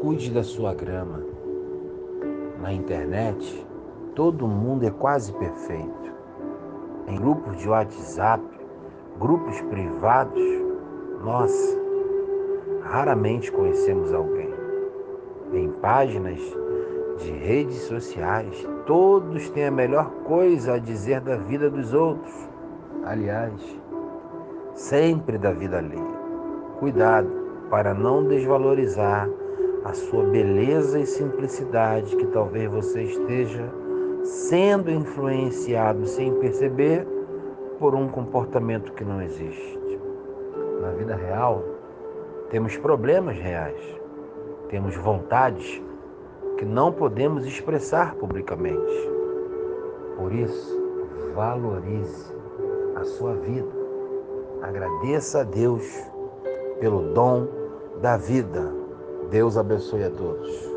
cuide da sua grama. Na internet, todo mundo é quase perfeito. Em grupos de WhatsApp, grupos privados, nossa, raramente conhecemos alguém. Em páginas de redes sociais, todos têm a melhor coisa a dizer da vida dos outros. Aliás, sempre da vida alheia. Cuidado para não desvalorizar a sua beleza e simplicidade, que talvez você esteja sendo influenciado sem perceber por um comportamento que não existe. Na vida real, temos problemas reais, temos vontades que não podemos expressar publicamente. Por isso, valorize a sua vida. Agradeça a Deus pelo dom da vida. Deus abençoe a todos.